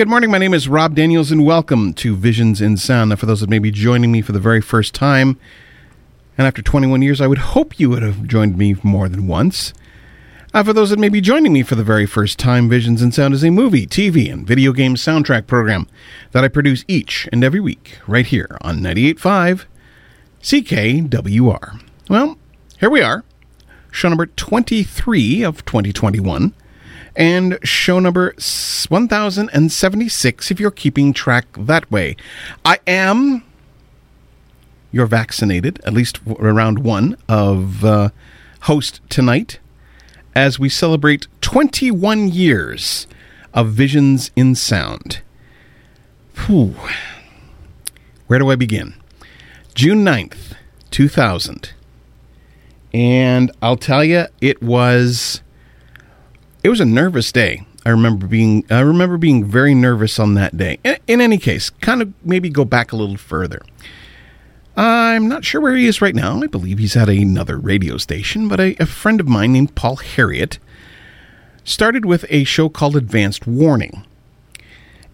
Good morning. My name is Rob Daniels, and welcome to Visions in Sound. Now, for those that may be joining me for the very first time, and after 21 years, I would hope you would have joined me more than once. Uh, for those that may be joining me for the very first time, Visions in Sound is a movie, TV, and video game soundtrack program that I produce each and every week right here on 98.5 CKWR. Well, here we are, show number 23 of 2021 and show number 1076 if you're keeping track that way. I am your vaccinated, at least around one, of uh, host tonight as we celebrate 21 years of Visions in Sound. Whew. Where do I begin? June 9th, 2000. And I'll tell you, it was it was a nervous day. I remember being I remember being very nervous on that day. In, in, any case, kind of maybe go back a little further. I'm not sure where he is right now. I believe he's at another radio station, but a, a friend of mine named Paul Harriet started with a show called Advanced Warning.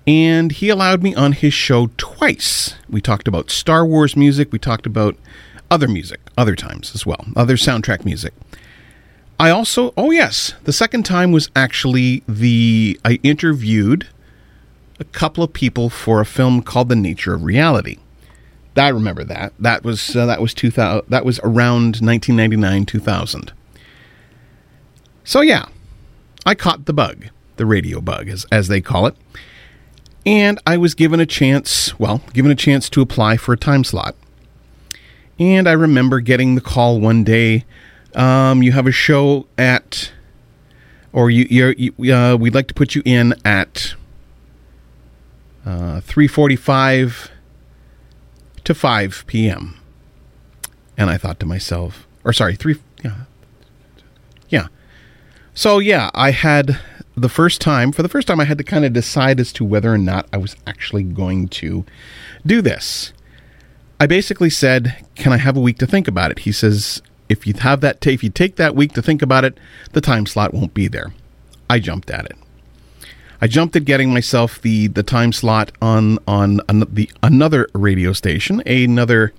And he allowed me on his show twice. We talked about Star Wars music, we talked about other music, other times as well, other soundtrack music. I also, oh yes, the second time was actually the I interviewed a couple of people for a film called The Nature of Reality. I remember that. That was uh, that was 2000 that was around 1999 2000. So yeah, I caught the bug, the radio bug as as they call it. And I was given a chance, well, given a chance to apply for a time slot. And I remember getting the call one day um, you have a show at, or you, you're, you, uh, we'd like to put you in at uh, 3:45 to 5 p.m. And I thought to myself, or sorry, three, yeah, yeah. So yeah, I had the first time, for the first time, I had to kind of decide as to whether or not I was actually going to do this. I basically said, "Can I have a week to think about it?" He says, if you have that, if you take that week to think about it, the time slot won't be there. I jumped at it. I jumped at getting myself the the time slot on on an, the another radio station, another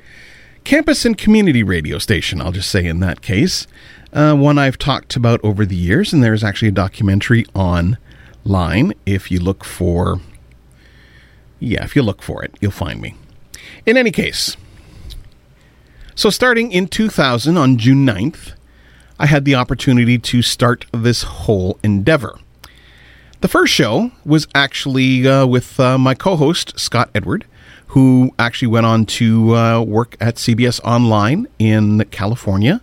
campus and community radio station. I'll just say in that case, uh, one I've talked about over the years, and there's actually a documentary online. If you look for, yeah, if you look for it, you'll find me. In any case, so, starting in 2000 on June 9th, I had the opportunity to start this whole endeavor. The first show was actually uh, with uh, my co host, Scott Edward, who actually went on to uh, work at CBS Online in California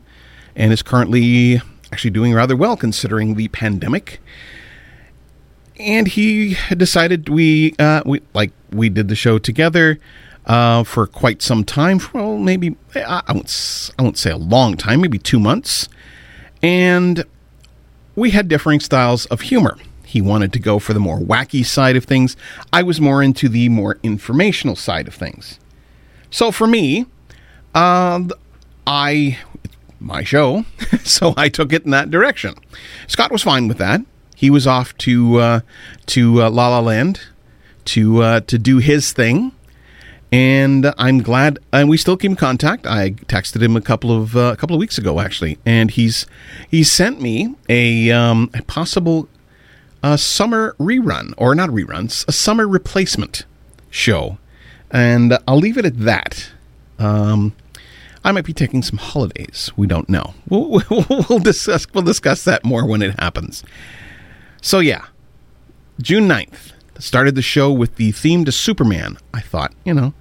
and is currently actually doing rather well considering the pandemic. and he decided we uh, we like we did the show together uh, for quite some time. Well, maybe I, won't I won't say a long time, maybe two months, and we had differing styles of humor. He wanted to go for the more wacky side of things. I was more into the more informational side of things. So for me, uh, I my show, so I took it in that direction. Scott was fine with that. He was off to uh, to uh, La La Land to uh, to do his thing, and I'm glad. And we still keep in contact. I texted him a couple of uh, a couple of weeks ago, actually, and he's he sent me a, um, a possible uh, summer rerun or not reruns, a summer replacement show, and I'll leave it at that. Um, I might be taking some holidays. We don't know. We'll, we'll, discuss we'll discuss that more when it happens. So yeah, June 9th started the show with the theme to Superman. I thought, you know,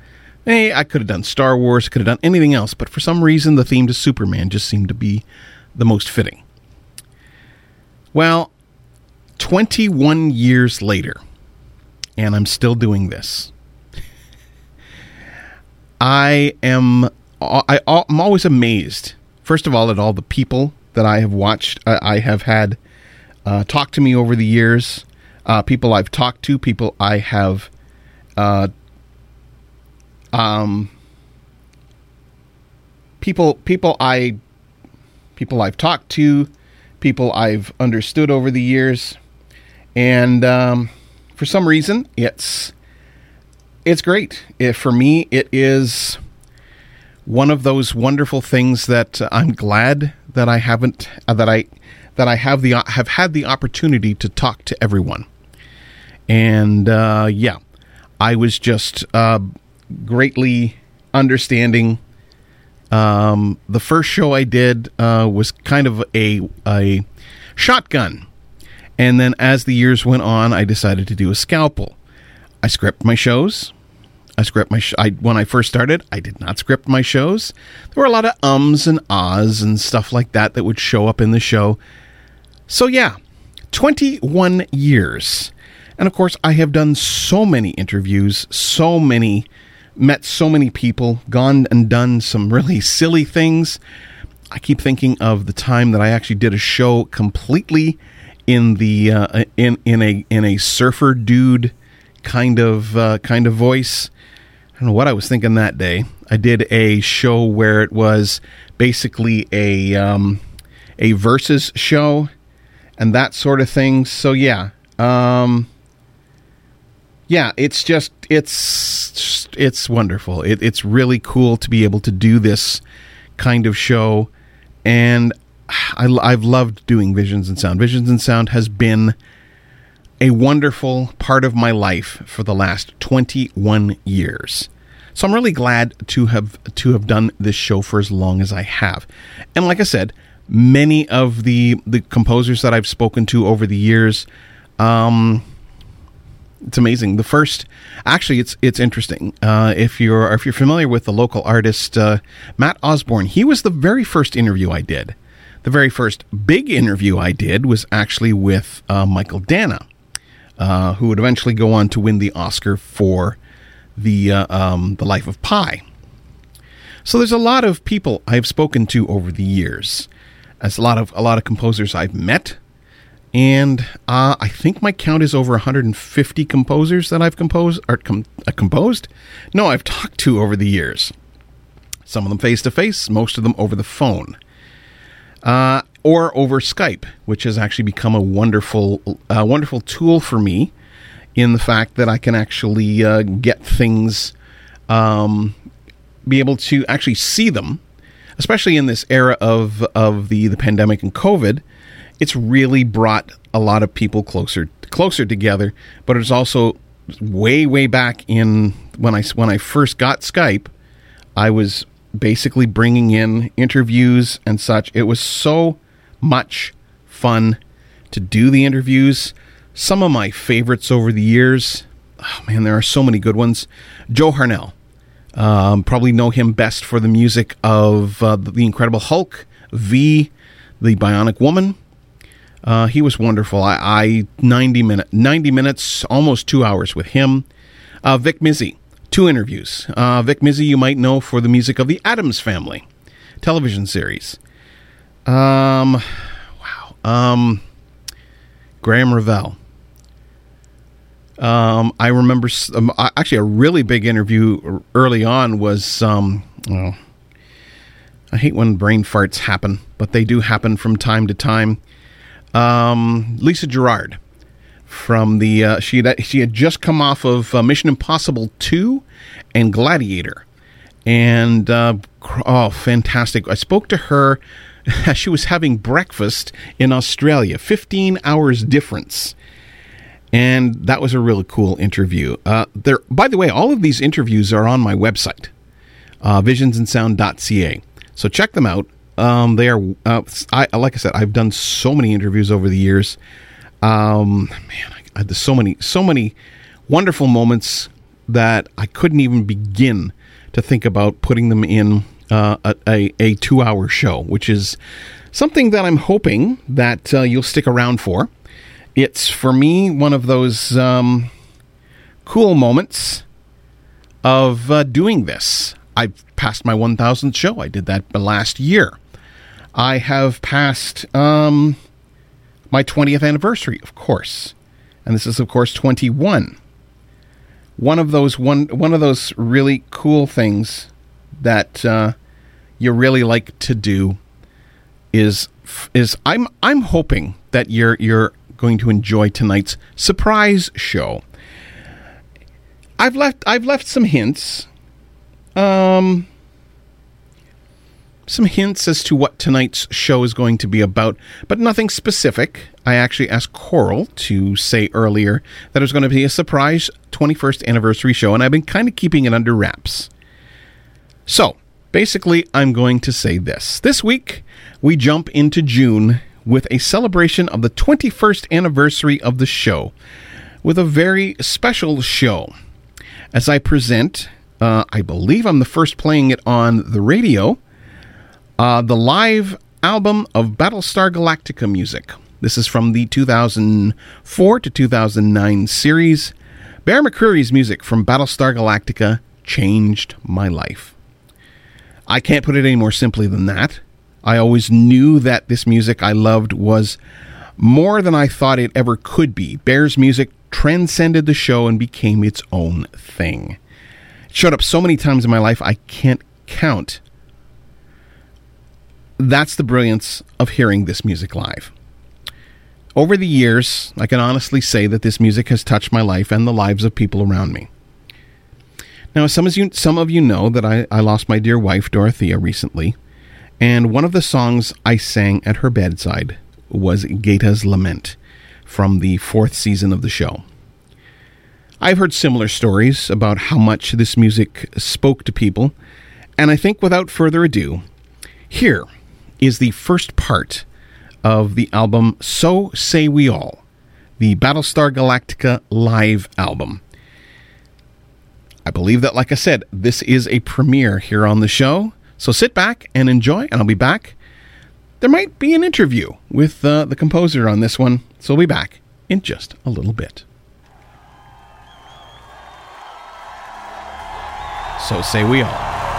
hey, I could have done Star Wars, could have done anything else, but for some reason the theme to Superman just seemed to be the most fitting. Well, 21 years later, and I'm still doing this. I am I, I'm always amazed. First of all, at all the people that I have watched, I have had uh, talk to me over the years. Uh, people I've talked to, people I have, uh, um, people people I, people I've talked to, people I've understood over the years, and um, for some reason, it's it's great. If for me, it is one of those wonderful things that I'm glad that I haven't uh, that I that I have the have had the opportunity to talk to everyone. And uh, yeah, I was just uh, greatly understanding. Um, the first show I did uh, was kind of a a shotgun, and then as the years went on, I decided to do a scalpel. I script my shows. I script my sh- I, when I first started, I did not script my shows. There were a lot of ums and ahs and stuff like that that would show up in the show. So yeah, 21 years. And of course, I have done so many interviews, so many met so many people, gone and done some really silly things. I keep thinking of the time that I actually did a show completely in the uh, in in a in a surfer dude kind of uh, kind of voice I don't know what I was thinking that day. I did a show where it was basically a um, a versus show and that sort of thing. So yeah, um, yeah, it's just it's it's wonderful. It, it's really cool to be able to do this kind of show, and I, I've loved doing Visions in Sound. Visions in Sound has been a wonderful part of my life for the last 21 years. So I'm really glad to have to have done this show for as long as I have. And like I said, many of the the composers that I've spoken to over the years um it's amazing. The first, actually, it's it's interesting. Uh, if you're if you're familiar with the local artist uh, Matt Osborne, he was the very first interview I did. The very first big interview I did was actually with uh, Mychael Danna, uh, who would eventually go on to win the Oscar for the uh, um, the life of Pi. So there's a lot of people I've spoken to over the years. As a lot of a lot of composers I've met, and uh, I think my count is over 150 composers that I've composed or com- uh, composed. No, I've talked to over the years. Some of them face to face, most of them over the phone, uh, or over Skype, which has actually become a wonderful, wonderful tool for me in the fact that I can actually uh, get things, um, be able to actually see them, especially in this era of of the the pandemic and COVID. It's really brought a lot of people closer closer together, but it's also way way back in when I when I first got Skype, I was basically bringing in interviews and such. It was so much fun to do the interviews some of my favorites over the years, oh man, there are so many good ones. Joe Harnell. Um, probably know him best for the music of uh, The Incredible Hulk, V, The Bionic Woman. Uh, he was wonderful. I, I 90 minute 90 minutes, almost two hours with him. Uh, Vic Mizzy, two interviews. Uh, Vic Mizzy, you might know for the music of the Addams Family television series. Um, wow. Um, Graeme Revell. Um, I remember um, actually a really big interview early on was um, well, I hate when brain farts happen, but they do happen from time to time. Um, Lisa Gerrard from the uh, she had, she had just come off of uh, Mission Impossible two and Gladiator, and uh, oh, fantastic! I spoke to her as she was having breakfast in Australia, fifteen hours difference and that was a really cool interview. Uh, there, by the way, all of these interviews are on my website, uh, visionsandsound.ca. So check them out. Um, they are, uh, I, like I said, I've done so many interviews over the years. Um, man, I, there's so many, so many wonderful moments that I couldn't even begin to think about putting them in uh, a, a, a two-hour show, which is something that I'm hoping that uh, you'll stick around for it's for me one of those um, cool moments of uh, doing this. I've passed my 1000th show. I did that last year. I have passed um, my 20th anniversary, of course, and this is of course 21. One of those one one of those really cool things that uh, you really like to do is is I'm I'm hoping that you're you're going to enjoy tonight's surprise show. I've left I've left some hints. Um some hints as to what tonight's show is going to be about, but nothing specific. I actually asked Coral to say earlier that it was going to be a surprise 21st anniversary show, and I've been kind of keeping it under wraps. So, basically, I'm going to say this. This week, we jump into June with a celebration of the 21st anniversary of the show with a very special show. As I present, uh, I believe I'm the first playing it on the radio, uh, the live album of Battlestar Galactica music. This is from the 2004 to 2009 series. Bear McCreary's music from Battlestar Galactica changed my life. I can't put it any more simply than that. I always knew that this music I loved was more than I thought it ever could be. Bear's music transcended the show and became its own thing. It showed up so many times in my life I can't count. That's the brilliance of hearing this music live. Over the years, I can honestly say that this music has touched my life and the lives of people around me. Now, some of you, some of you know that I, I lost my dear wife, Dorothea, recently. And one of the songs I sang at her bedside was Gaeta's Lament from the fourth season of the show. I've heard similar stories about how much this music spoke to people, and I think without further ado, here is the first part of the album So Say We All, the Battlestar Galactica live album. I believe that, like I said, this is a premiere here on the show. So sit back and enjoy, and I'll be back. There might be an interview with uh, the composer on this one, so we'll be back in just a little bit. So say we all.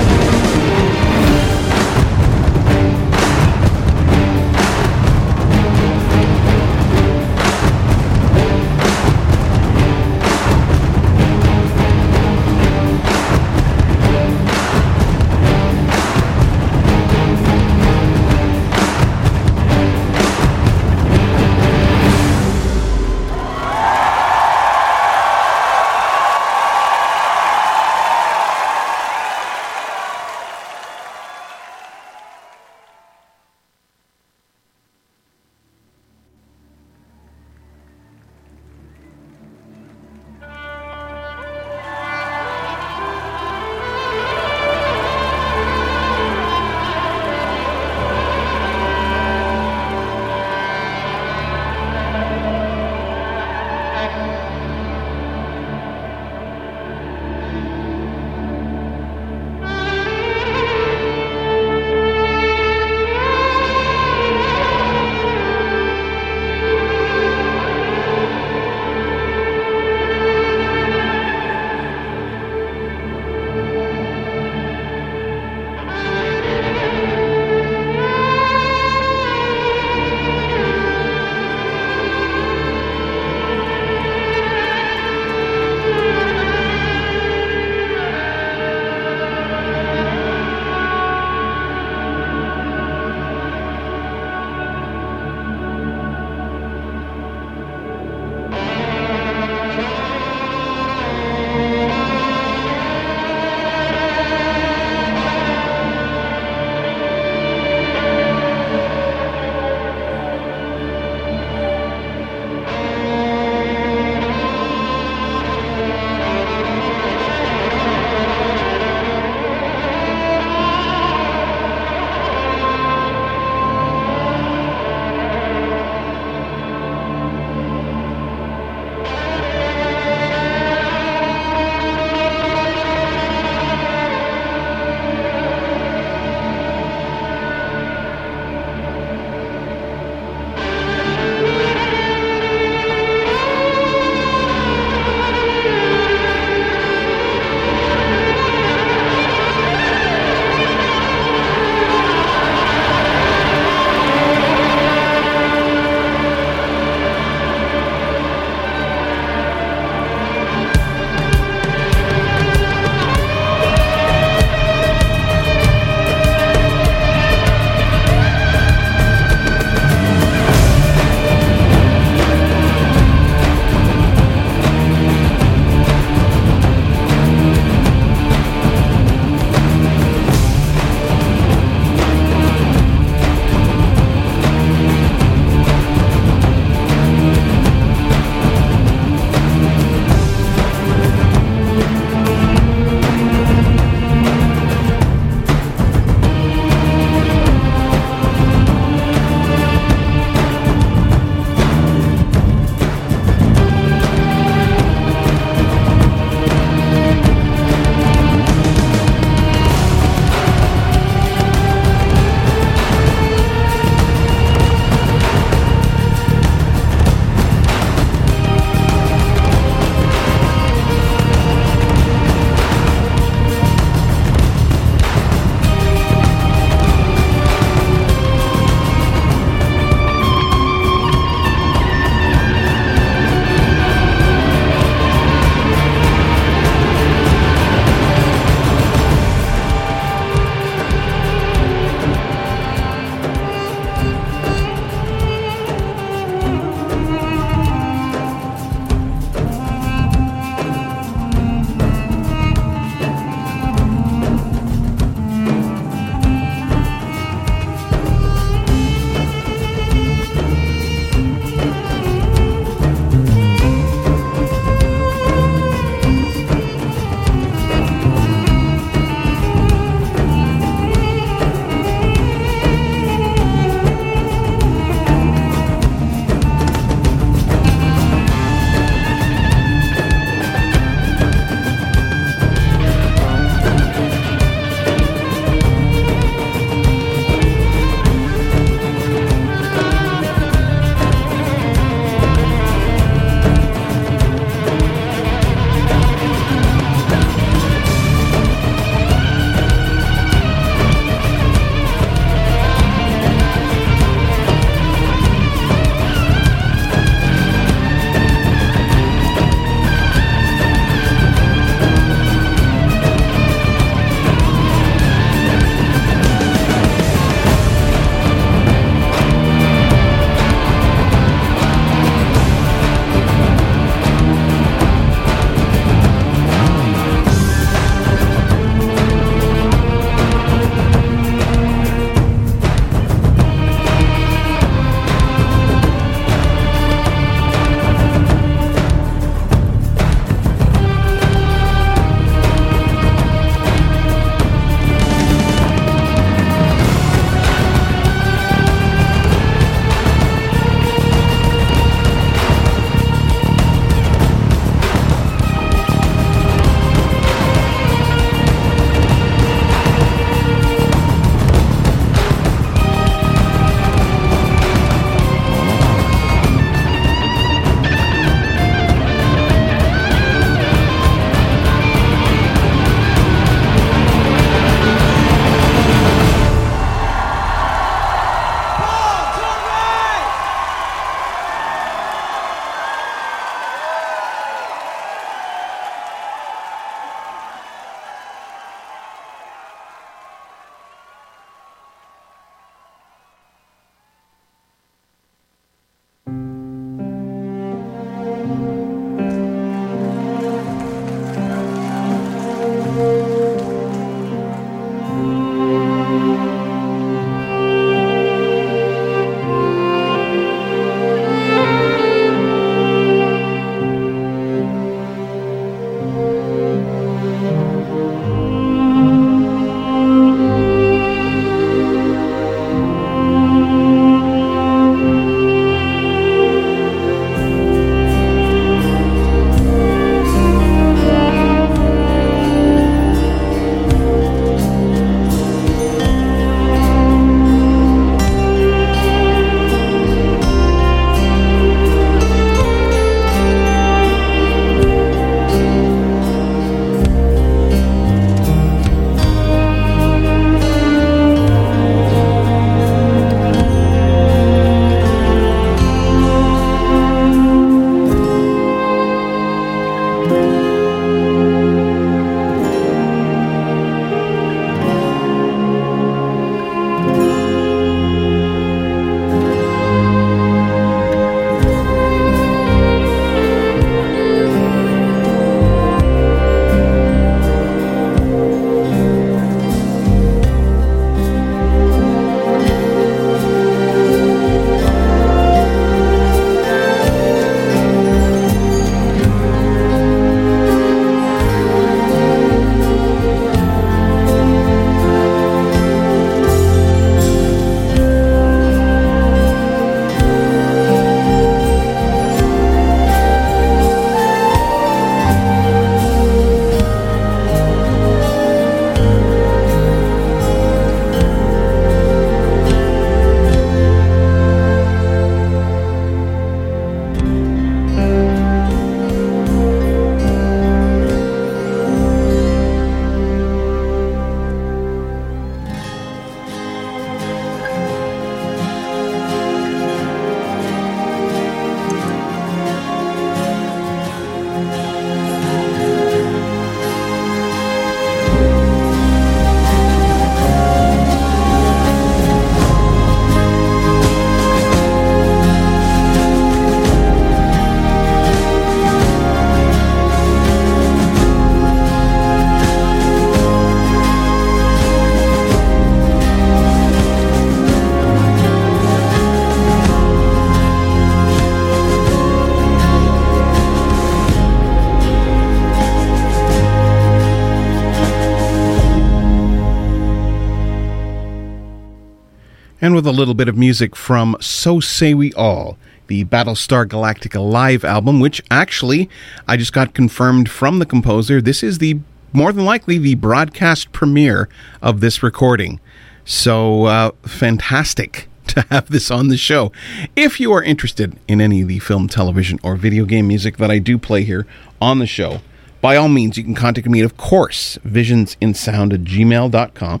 With a little bit of music from So Say We All, the Battlestar Galactica live album, which actually I just got confirmed from the composer. This is the more than likely the broadcast premiere of this recording. So uh, fantastic to have this on the show. If you are interested in any of the film, television, or video game music that I do play here on the show, by all means, you can contact me of course, visionsinsound at gmail.com.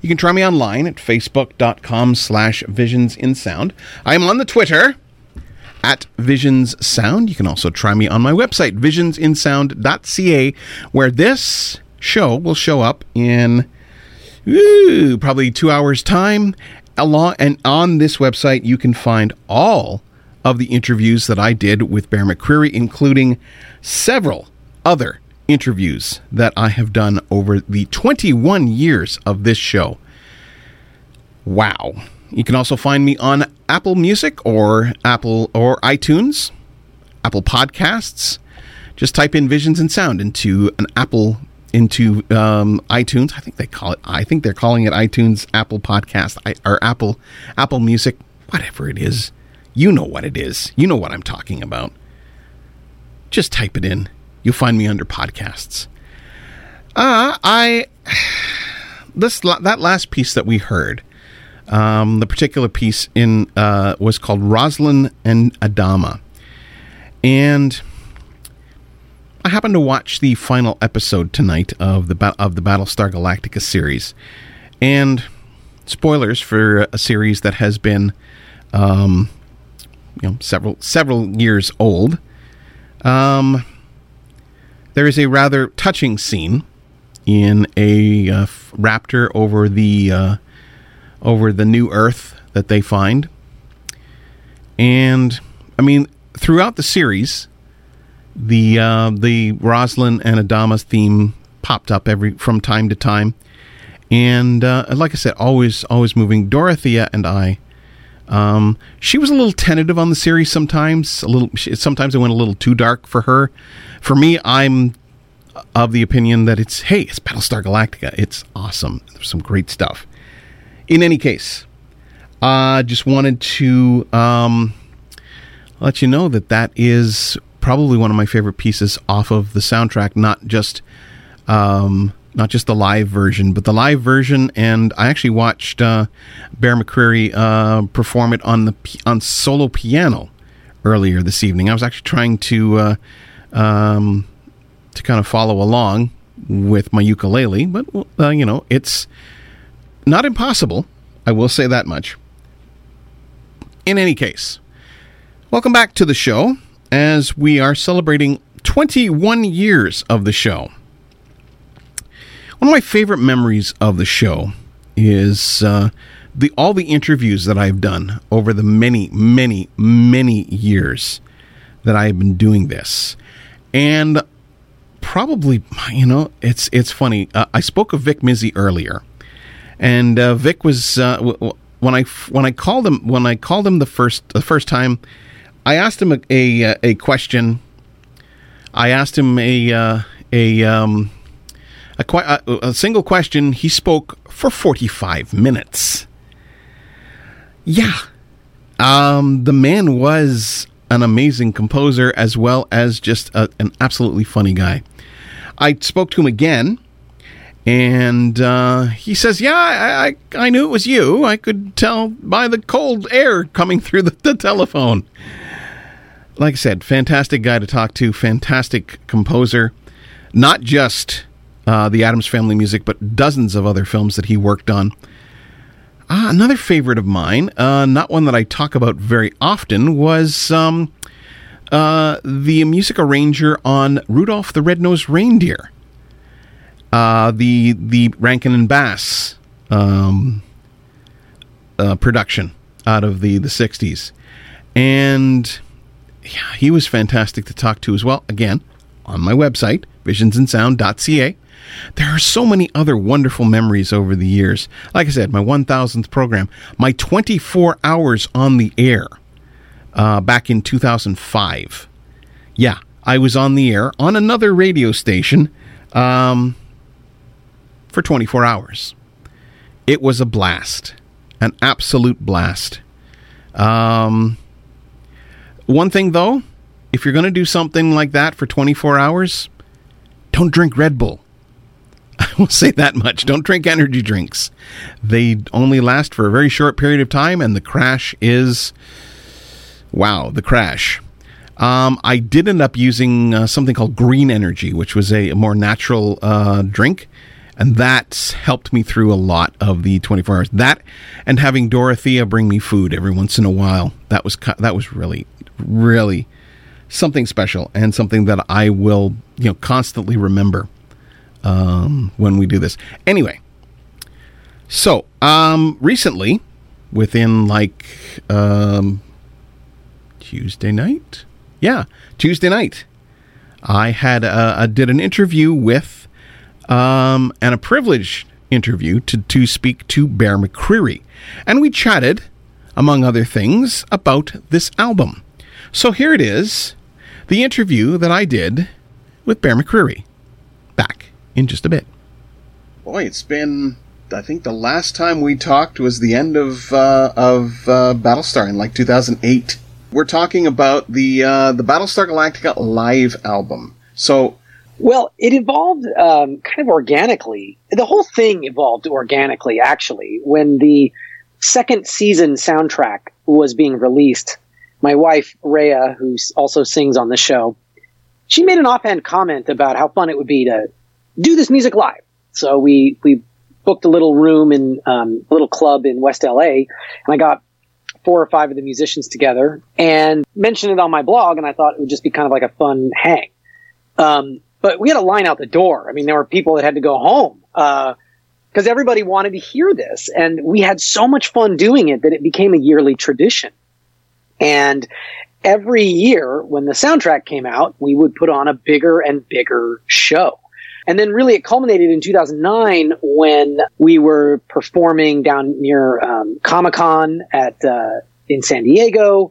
You can try me online at facebook.com slash visionsinsound. I am on the Twitter at Visions Sound. You can also try me on my website, visionsinsound.ca, where this show will show up in ooh, probably two hours' time. Along and on this website, you can find all of the interviews that I did with Bear McCreary, including several other interviews that I have done over the 21 years of this show. Wow. You can also find me on Apple Music or Apple or iTunes, Apple Podcasts. Just type in Visions in Sound into an Apple into um, iTunes. I think they call it. I think they're calling it iTunes, Apple Podcast, or Apple Apple Music, whatever it is. You know what it is. You know what I'm talking about. Just type it in. You'll find me under podcasts. Uh, I this that last piece that we heard, um, the particular piece in uh, was called Roslin and Adama, and I happened to watch the final episode tonight of the of the Battlestar Galactica series, and spoilers for a series that has been, um, you know, several several years old. Um, there is a rather touching scene in a uh, raptor over the uh, over the new Earth that they find, and I mean throughout the series, the uh, the Roslin and Adama's theme popped up every from time to time, and uh, like I said, always always moving. Dorothea and I. Um, she was a little tentative on the series sometimes. A little, sometimes it went a little too dark for her. For me, I'm of the opinion that it's hey, it's Battlestar Galactica. It's awesome. There's some great stuff. In any case, I uh, just wanted to um, let you know that that is probably one of my favorite pieces off of the soundtrack. Not just um, not just the live version, but the live version. And I actually watched uh, Bear McCreary uh, perform it on the on solo piano earlier this evening. I was actually trying to uh, um, to kind of follow along with my ukulele, but uh, you know, it's not impossible. I will say that much. In any case, welcome back to the show as we are celebrating 21 years of the show. One of my favorite memories of the show is uh, the all the interviews that I've done over the many, many, many years that I have been doing this. And probably, you know, it's it's funny. Uh, I spoke of Vic Mizzy earlier, and uh, Vic was uh, w- when I when I called him when I called him the first the first time, I asked him a a, a question. I asked him a uh, a um, a, a, a single question. He spoke for forty five minutes. Yeah, um, the man was an amazing composer as well as just a, an absolutely funny guy. I spoke to him again, and uh, he says, "Yeah, I, I, I knew it was you. I could tell by the cold air coming through the, the telephone." Like I said, fantastic guy to talk to, fantastic composer, not just uh, the Addams Family music, but dozens of other films that he worked on. Uh, another favorite of mine, uh, not one that I talk about very often, was um, uh, the music arranger on Rudolph the Red-Nosed Reindeer, uh, the the Rankin and Bass um, uh, production out of the the '60s, and yeah, he was fantastic to talk to as well. Again, on my website, visionsinsound.ca. There are so many other wonderful memories over the years. Like I said, my 1000th program, my 24 hours on the air uh, back in 2005. Yeah, I was on the air on another radio station um, for 24 hours. It was a blast. an absolute blast. Um, one thing though, if you're going to do something like that for 24 hours, don't drink Red Bull. I will say that much. Don't drink energy drinks. They only last for a very short period of time, and the crash is wow, the crash. Um, I did end up using uh, something called Green Energy, which was a, more natural uh, drink, and that's helped me through a lot of the 24 hours. That and having Dorothea bring me food every once in a while. That was that was really, really something special and something that I will you know constantly remember um, when we do this. Anyway, so um, recently, within like um, Tuesday night, yeah, Tuesday night, I had uh, did an interview with um, and a privileged interview to to speak to Bear McCreary, and we chatted, among other things, about this album. So here it is, the interview that I did with Bear McCreary. Back in just a bit. Boy, it's been. I think the last time we talked was the end of uh, of uh, Battlestar in like 2008. We're talking about the uh, the Battlestar Galactica live album. So, well, it evolved um, kind of organically. The whole thing evolved organically, actually. When the second season soundtrack was being released, my wife Rhea, who also sings on the show, she made an offhand comment about how fun it would be to do this music live. So we we booked a little room in um, a little club in West LA, and I got four or five of the musicians together and mentioned it on my blog. And I thought it would just be kind of like a fun hang. Um, but we had a line out the door. I mean, there were people that had to go home because uh, everybody wanted to hear this, and we had so much fun doing it that it became a yearly tradition. And every year when the soundtrack came out, we would put on a bigger and bigger show. And then really it culminated in 2009 when we were performing down near um, Comic Con at uh, in San Diego.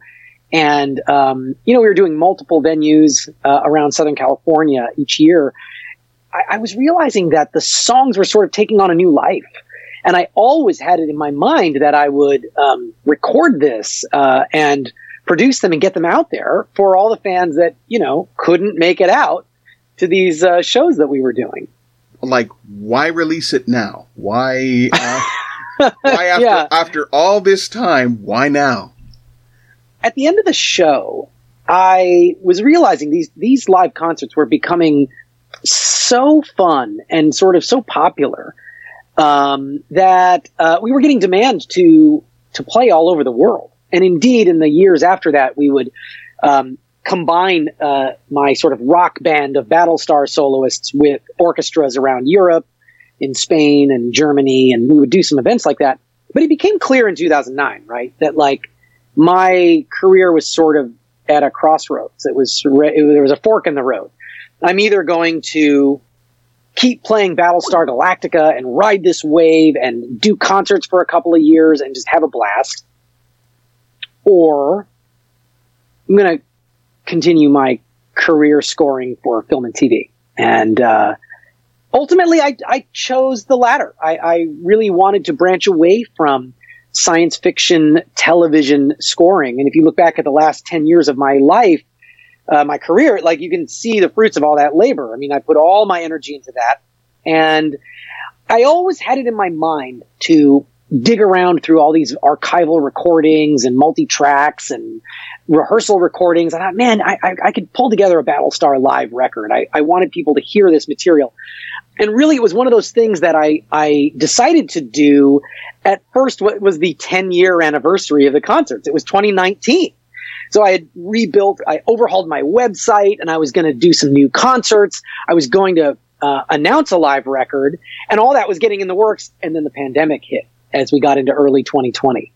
And, um, you know, we were doing multiple venues uh, around Southern California each year. I-, I was realizing that the songs were sort of taking on a new life. And I always had it in my mind that I would um, record this uh, and produce them and get them out there for all the fans that, you know, couldn't make it out to these uh, shows that we were doing. Like, why release it now? Why? Uh, why after yeah. after all this time? Why now? At the end of the show, I was realizing these these live concerts were becoming so fun and sort of so popular um, that uh, we were getting demand to to play all over the world. And indeed, in the years after that, we would um, combine uh, my sort of rock band of Battlestar soloists with orchestras around Europe, in Spain and Germany, and we would do some events like that. But it became clear in 2009, right, that like my career was sort of at a crossroads. It was it, there was a fork in the road. I'm either going to keep playing Battlestar Galactica and ride this wave and do concerts for a couple of years and just have a blast, or I'm going to continue my career scoring for film and TV. And uh, ultimately, I, I, chose the latter. I, I, really wanted to branch away from science fiction television scoring. And if you look back at the last 10 years of my life, uh, my career, like you can see the fruits of all that labor. I mean, I put all my energy into that. And I always had it in my mind to dig around through all these archival recordings and multi tracks and rehearsal recordings. I thought, man, I, I, I, could pull together a Battlestar live record. I, I wanted people to hear this material. And really, it was one of those things that I, I decided to do at first, what was the 10 year anniversary of the concerts. It was 2019. So I had rebuilt, I overhauled my website and I was going to do some new concerts. I was going to uh, announce a live record and all that was getting in the works. And then the pandemic hit as we got into early 2020.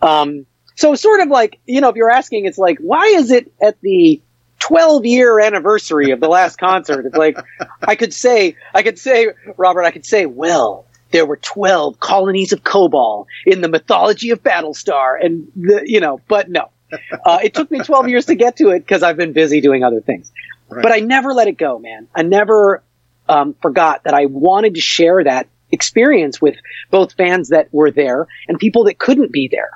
Um, so sort of like, you know, if you're asking, it's like, why is it at the 12 year anniversary of the last concert? It's like, I could say, I could say, Robert, I could say, well, there were 12 colonies of Kobol in the mythology of Battlestar. And, the, you know, but no. Uh, it took me 12 years to get to it because I've been busy doing other things. Right. But I never let it go, man. I never um, forgot that I wanted to share that experience with both fans that were there and people that couldn't be there.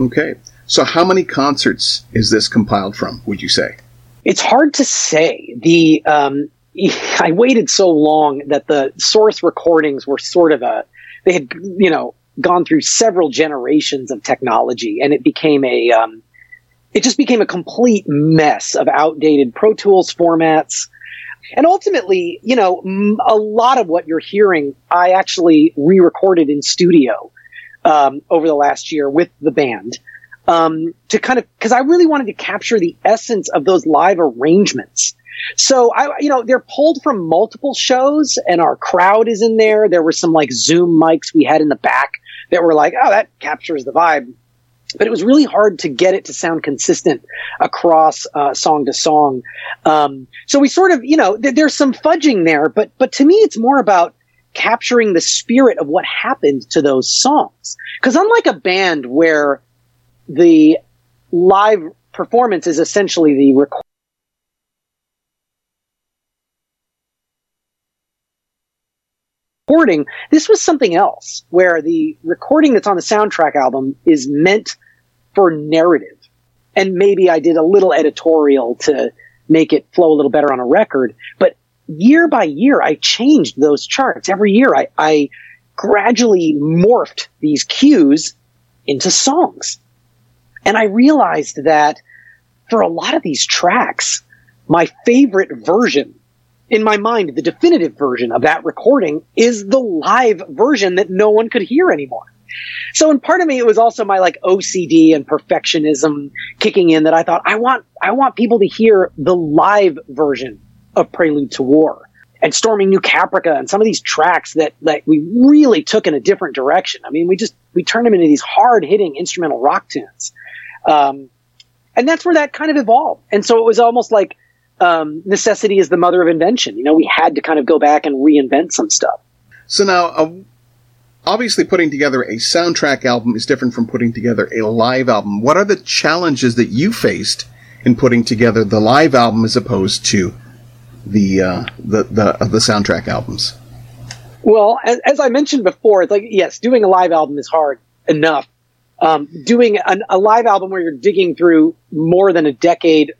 Okay. So how many concerts is this compiled from, would you say? It's hard to say. The um, I waited so long that the source recordings were sort of a they had you know gone through several generations of technology and it became a um, it just became a complete mess of outdated Pro Tools formats. And ultimately, you know, a lot of what you're hearing, I actually re-recorded in studio um, over the last year with the band um, to kind of because I really wanted to capture the essence of those live arrangements. So I, you know, they're pulled from multiple shows, and our crowd is in there. There were some like Zoom mics we had in the back that were like, oh, that captures the vibe. But it was really hard to get it to sound consistent across uh, song to song. Um, so we sort of, you know, th- there's some fudging there, but but to me, it's more about capturing the spirit of what happened to those songs. Because unlike a band where the live performance is essentially the recording. This was something else where the recording that's on the soundtrack album is meant for narrative. And maybe I did a little editorial to make it flow a little better on a record. But year by year, I changed those charts. Every year, I, I gradually morphed these cues into songs. And I realized that for a lot of these tracks, my favorite version, in my mind, the definitive version of that recording is the live version that no one could hear anymore. So in part of me, it was also my like OCD and perfectionism kicking in that I thought I want, I want people to hear the live version of Prelude to War and Storming New Caprica and some of these tracks that, that we really took in a different direction. I mean, we just, we turned them into these hard hitting instrumental rock tunes. Um, and that's where that kind of evolved. And so it was almost like um, necessity is the mother of invention. You know, we had to kind of go back and reinvent some stuff. So now, uh, obviously, putting together a soundtrack album is different from putting together a live album. What are the challenges that you faced in putting together the live album as opposed to the uh, the the, uh, the soundtrack albums? Well, as, as I mentioned before, it's like yes, doing a live album is hard enough um, doing an, a live album where you're digging through more than a decade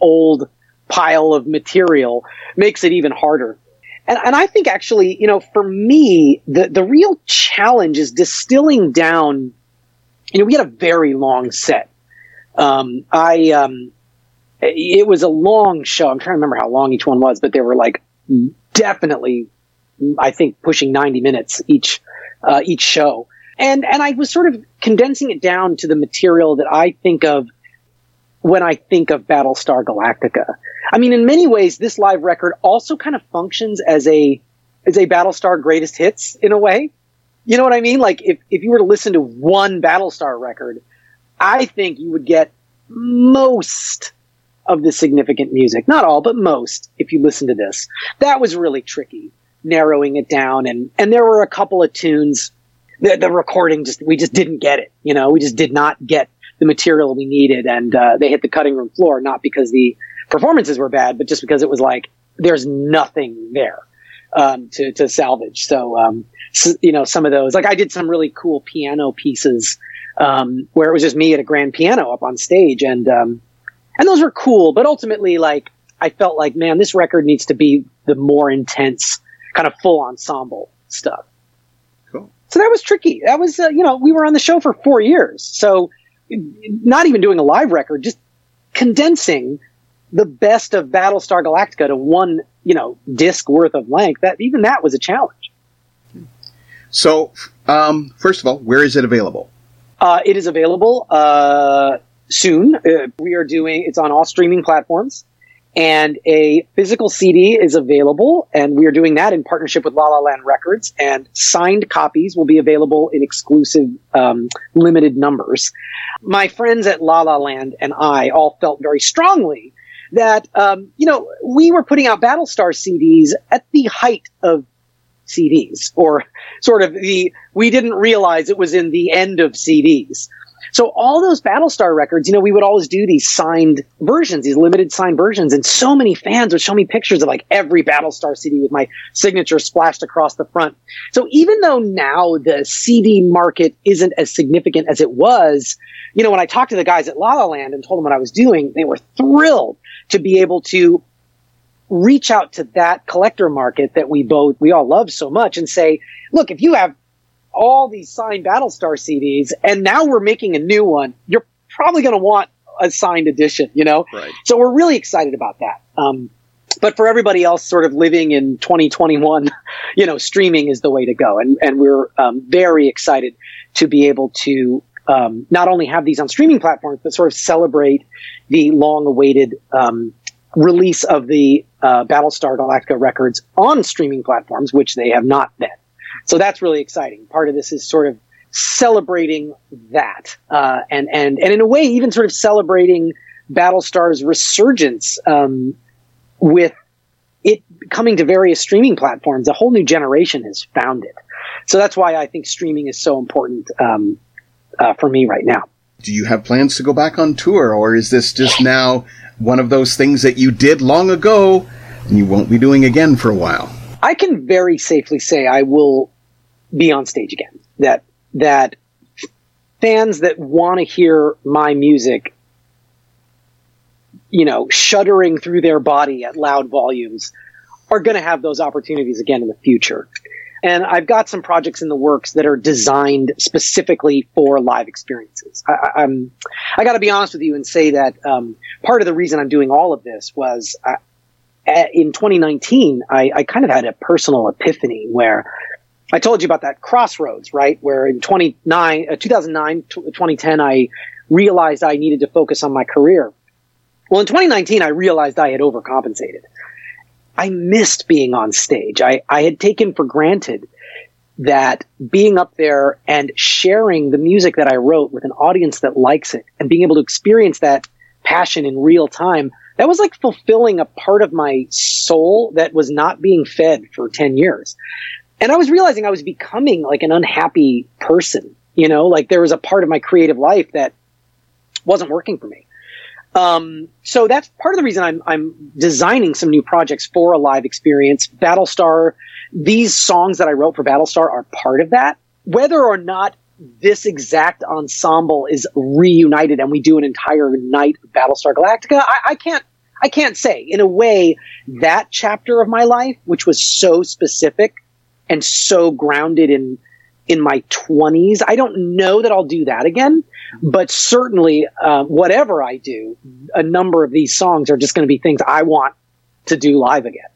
old pile of material makes it even harder. And, and I think actually, you know, for me, the, the real challenge is distilling down, you know, we had a very long set. Um, I, um, it was a long show. I'm trying to remember how long each one was, but they were like definitely, I think, pushing 90 minutes each, uh, each show. And, and I was sort of condensing it down to the material that I think of when I think of Battlestar Galactica. I mean, in many ways, this live record also kind of functions as a, as a Battlestar greatest hits in a way. You know what I mean? Like if, if you were to listen to one Battlestar record, I think you would get most of the significant music. Not all, but most if you listen to this. That was really tricky, narrowing it down. And, and there were a couple of tunes the, the recording just we just didn't get it. You know, we just did not get the material we needed, and uh, they hit the cutting room floor not because the performances were bad, but just because it was like there's nothing there um, to to salvage. So, um, so, you know, some of those like I did some really cool piano pieces um, where it was just me at a grand piano up on stage, and um, and those were cool. But ultimately, like I felt like, man, this record needs to be the more intense, kind of full ensemble stuff. So that was tricky. That was, uh, you know, we were on the show for four years. So not even doing a live record, just condensing the best of Battlestar Galactica to one, you know, disc worth of length. That even that was a challenge. So, um, first of all, where is it available? Uh, it is available uh, soon. Uh, we are doing. It's on all streaming platforms and a physical CD is available, and we are doing that in partnership with La La Land Records. And signed copies will be available in exclusive, um, limited numbers. My friends at La La Land and I all felt very strongly that um, you know we were putting out Battlestar CDs at the height of CDs or sort of the, we didn't realize it was in the end of CDs. So all those Battlestar records, you know, we would always do these signed versions, these limited signed versions, and so many fans would show me pictures of like every Battlestar CD with my signature splashed across the front. So even though now the CD market isn't as significant as it was, you know, when I talked to the guys at La La Land and told them what I was doing, they were thrilled to be able to reach out to that collector market that we both we all love so much and say, look, if you have all these signed Battlestar CDs, and now we're making a new one. You're probably going to want a signed edition, you know? Right. So we're really excited about that. Um, but for everybody else sort of living in 2021, you know, streaming is the way to go. And, and we're um, very excited to be able to um, not only have these on streaming platforms, but sort of celebrate the long awaited um, release of the uh, Battlestar Galactica records on streaming platforms, which they have not been. So that's really exciting. Part of this is sort of celebrating that, uh, and and and in a way, even sort of celebrating Battlestar's resurgence um, with it coming to various streaming platforms. A whole new generation has found it. So that's why I think streaming is so important um, uh, for me right now. Do you have plans to go back on tour, or is this just now one of those things that you did long ago and you won't be doing again for a while? I can very safely say I will be on stage again. That that fans that want to hear my music, you know, shuddering through their body at loud volumes, are going to have those opportunities again in the future. And I've got some projects in the works that are designed specifically for live experiences. I, am I got to be honest with you and say that um, part of the reason I'm doing all of this was uh, in 2019, I, I kind of had a personal epiphany where I told you about that crossroads, right? Where in 29, uh, 2009, 2010, I realized I needed to focus on my career. Well, in 2019, I realized I had overcompensated. I missed being on stage. I, I had taken for granted that being up there and sharing the music that I wrote with an audience that likes it and being able to experience that passion in real time, that was like fulfilling a part of my soul that was not being fed for 10 years. And I was realizing I was becoming like an unhappy person, you know, like there was a part of my creative life that wasn't working for me. Um, so that's part of the reason I'm, I'm designing some new projects for a live experience. Battlestar, these songs that I wrote for Battlestar are part of that. Whether or not this exact ensemble is reunited and we do an entire night of Battlestar Galactica, I, I can't, I can't say. In a way, that chapter of my life, which was so specific, and so grounded in in my 20s. I don't know that I'll do that again, but certainly uh, whatever I do, a number of these songs are just going to be things I want to do live again.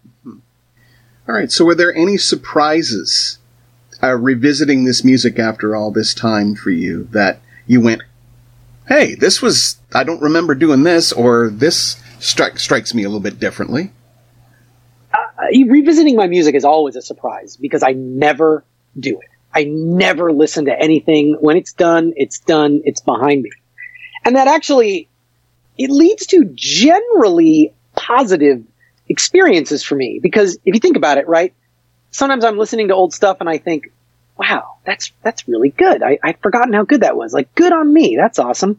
All right. So, were there any surprises uh, revisiting this music after all this time for you that you went, "Hey, this was I don't remember doing this," or "This stri- strikes me a little bit differently"? revisiting my music is always a surprise because I never do it. I never listen to anything. When it's done, it's done. It's behind me. And that actually, it leads to generally positive experiences for me because if you think about it, right? Sometimes I'm listening to old stuff and I think, wow, that's, that's really good. I, I'd forgotten how good that was. Like, good on me. That's awesome.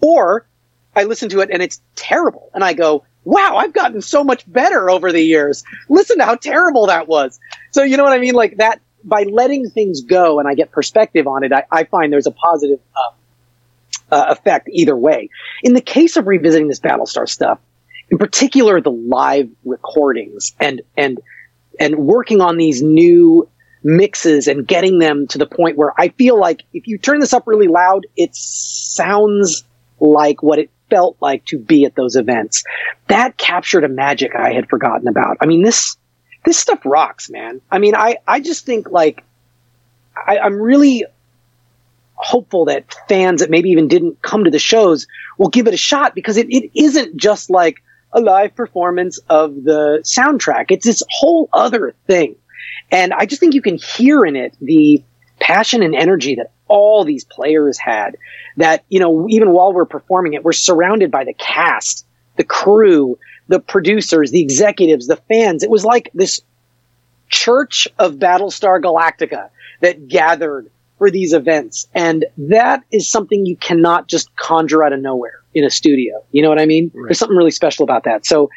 Or I listen to it and it's terrible and I go, wow, I've gotten so much better over the years. Listen to how terrible that was. So, you know what I mean? Like that, by letting things go and I get perspective on it, I, I find there's a positive uh, uh, effect either way. In the case of revisiting this Battlestar stuff, in particular the live recordings and, and, and working on these new mixes and getting them to the point where I feel like if you turn this up really loud, it sounds like what it felt like to be at those events. That captured a magic I had forgotten about. I mean, this, this stuff rocks, man. I mean, I, I just think like, I, I'm really hopeful that fans that maybe even didn't come to the shows will give it a shot because it, it isn't just like a live performance of the soundtrack. It's this whole other thing. And I just think you can hear in it the passion and energy that all these players had that, you know, even while we're performing it, we're surrounded by the cast, the crew, the producers, the executives, the fans. It was like this church of Battlestar Galactica that gathered for these events. And that is something you cannot just conjure out of nowhere in a studio. You know what I mean? Right. There's something really special about that. So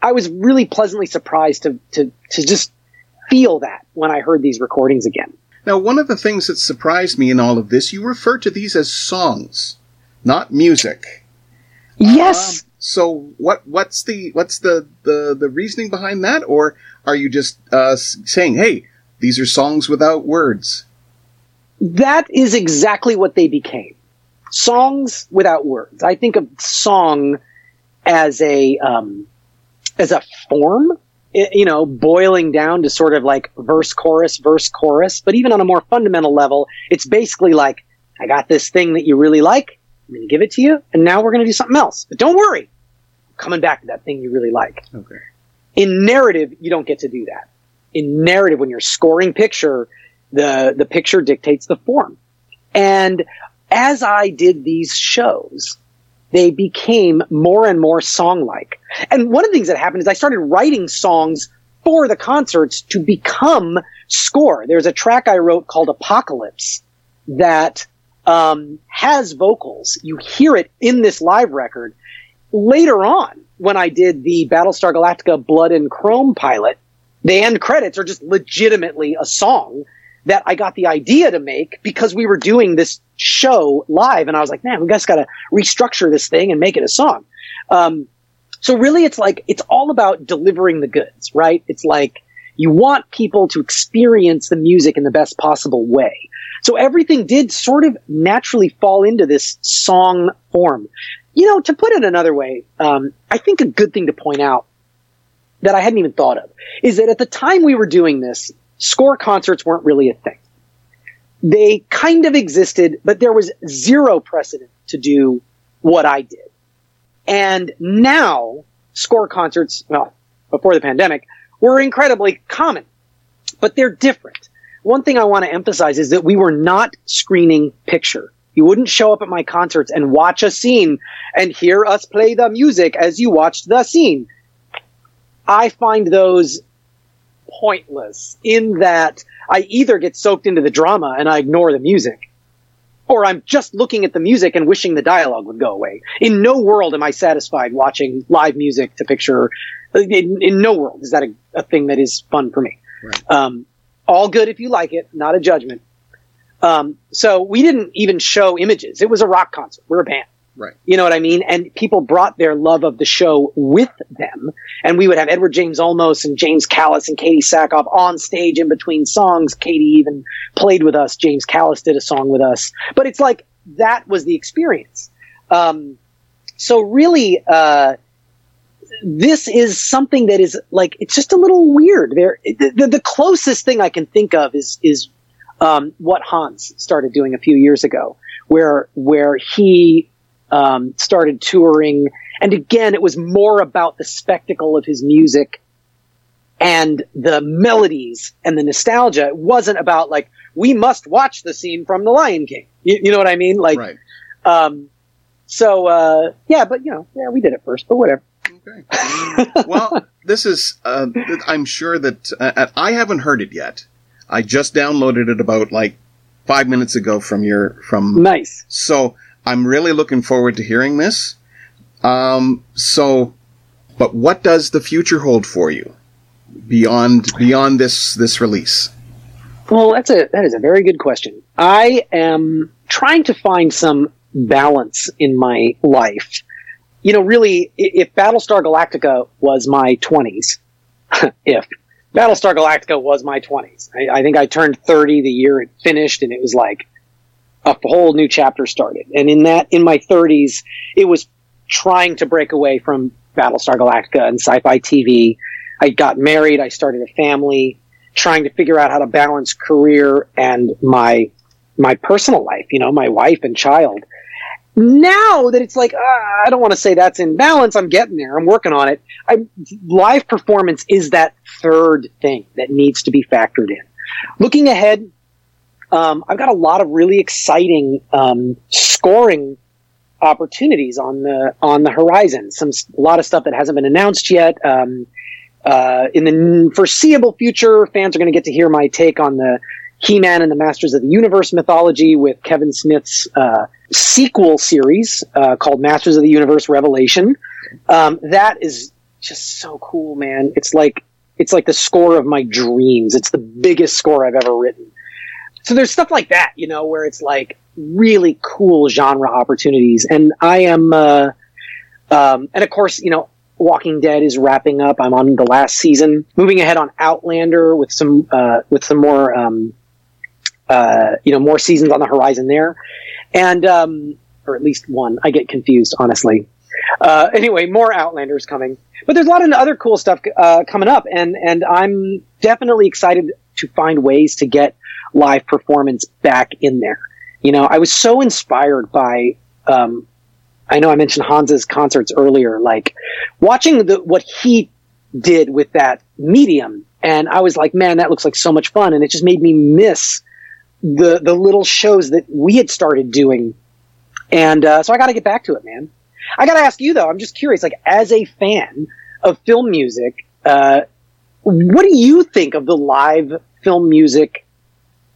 I was really pleasantly surprised to, to, to just feel that when I heard these recordings again. Now, one of the things that surprised me in all of this, you refer to these as songs, not music. Yes. Um, so what what's the what's the, the the reasoning behind that, or are you just uh, saying, "Hey, these are songs without words"? that is exactly what they became. Songs without words. I think of song as a um, as a form, you know, boiling down to sort of like verse chorus verse chorus. But even on a more fundamental level, it's basically like I got this thing that you really like. I'm going to give it to you, and now we're going to do something else. But don't worry, coming back to that thing you really like Okay. in narrative, you don't get to do that. In narrative, when you're scoring picture, the, the picture dictates the form. And as I did these shows, they became more and more song-like. And one of the things that happened is I started writing songs for the concerts to become score. There's a track I wrote called Apocalypse that um, has vocals. You hear it in this live record. Later on, when I did the Battlestar Galactica Blood and Chrome pilot, the end credits are just legitimately a song that I got the idea to make because we were doing this show live, and I was like, man, we just got to restructure this thing and make it a song. Um, so really, it's like it's all about delivering the goods, right? It's like you want people to experience the music in the best possible way. So everything did sort of naturally fall into this song form. You know, to put it another way, um, I think a good thing to point out that I hadn't even thought of is that at the time we were doing this, score concerts weren't really a thing. They kind of existed, but there was zero precedent to do what I did. And now score concerts, well, before the pandemic, were incredibly common, but they're different. One thing I want to emphasize is that we were not screening picture. You wouldn't show up at my concerts and watch a scene and hear us play the music as you watched the scene. I find those pointless in that I either get soaked into the drama and I ignore the music, or I'm just looking at the music and wishing the dialogue would go away. In no world am I satisfied watching live music to picture. In, in no world is that a, a thing that is fun for me. Right. Um, all good if you like it, not a judgment. Um, so we didn't even show images. It was a rock concert. We're a band. Right. You know what I mean? And people brought their love of the show with them. And we would have Edward James Olmos and James Callis and Katee Sackhoff on stage in between songs. Katee even played with us. James Callis did a song with us. But it's like that was the experience. Um, so really, uh, this is something that is like it's just a little weird. There, the, the closest thing I can think of is is um, what Hans started doing a few years ago, where where he um, started touring, and again, it was more about the spectacle of his music and the melodies and the nostalgia. It wasn't about like we must watch the scene from The Lion King. You, you know what I mean? Like, right. um, so uh, yeah, but you know, yeah, we did it first, but whatever. Okay. well, this is. Uh, I'm sure that uh, I haven't heard it yet. I just downloaded it about like five minutes ago from your from. Nice. So I'm really looking forward to hearing this. Um. So, but what does the future hold for you beyond beyond this this release? Well, that's a that is a very good question. I am trying to find some balance in my life. You know, really, if Battlestar Galactica was my twenties, if Battlestar Galactica was my twenties, I, I think I turned thirty the year it finished, and it was like a whole new chapter started. And in that, in my thirties, it was trying to break away from Battlestar Galactica and sci-fi TV. I got married. I started a family trying to figure out how to balance career and my my personal life, you know, my wife and child. Now that it's like, uh, I don't want to say that's in balance. I'm getting there. I'm working on it. I, live performance is that third thing that needs to be factored in. Looking ahead, um, I've got a lot of really exciting um, scoring opportunities on the on the horizon. Some a lot of stuff that hasn't been announced yet. Um, uh, in the foreseeable future, fans are going to get to hear my take on the He-Man and the Masters of the Universe mythology with Kevin Smith's uh, sequel series uh, called Masters of the Universe Revelation. Um, that is just so cool, man. It's like it's like the score of my dreams. It's the biggest score I've ever written. So there's stuff like that, you know, where it's like really cool genre opportunities, and I am, uh, um, and of course, you know, Walking Dead is wrapping up. I'm on the last season. Moving ahead on Outlander with some uh, with some more um, uh, you know more seasons on the horizon there, and um, or at least one. I get confused honestly. Uh, anyway, more Outlanders coming, but there's a lot of other cool stuff uh, coming up, and and I'm definitely excited to find ways to get live performance back in there. You know, I was so inspired by um, I know I mentioned Hans's concerts earlier, like watching the, what he did with that medium. And I was like, man, that looks like so much fun. And it just made me miss the, the little shows that we had started doing. And, uh, so I got to get back to it, man. I got to ask you though, I'm just curious, like as a fan of film music, uh, what do you think of the live film music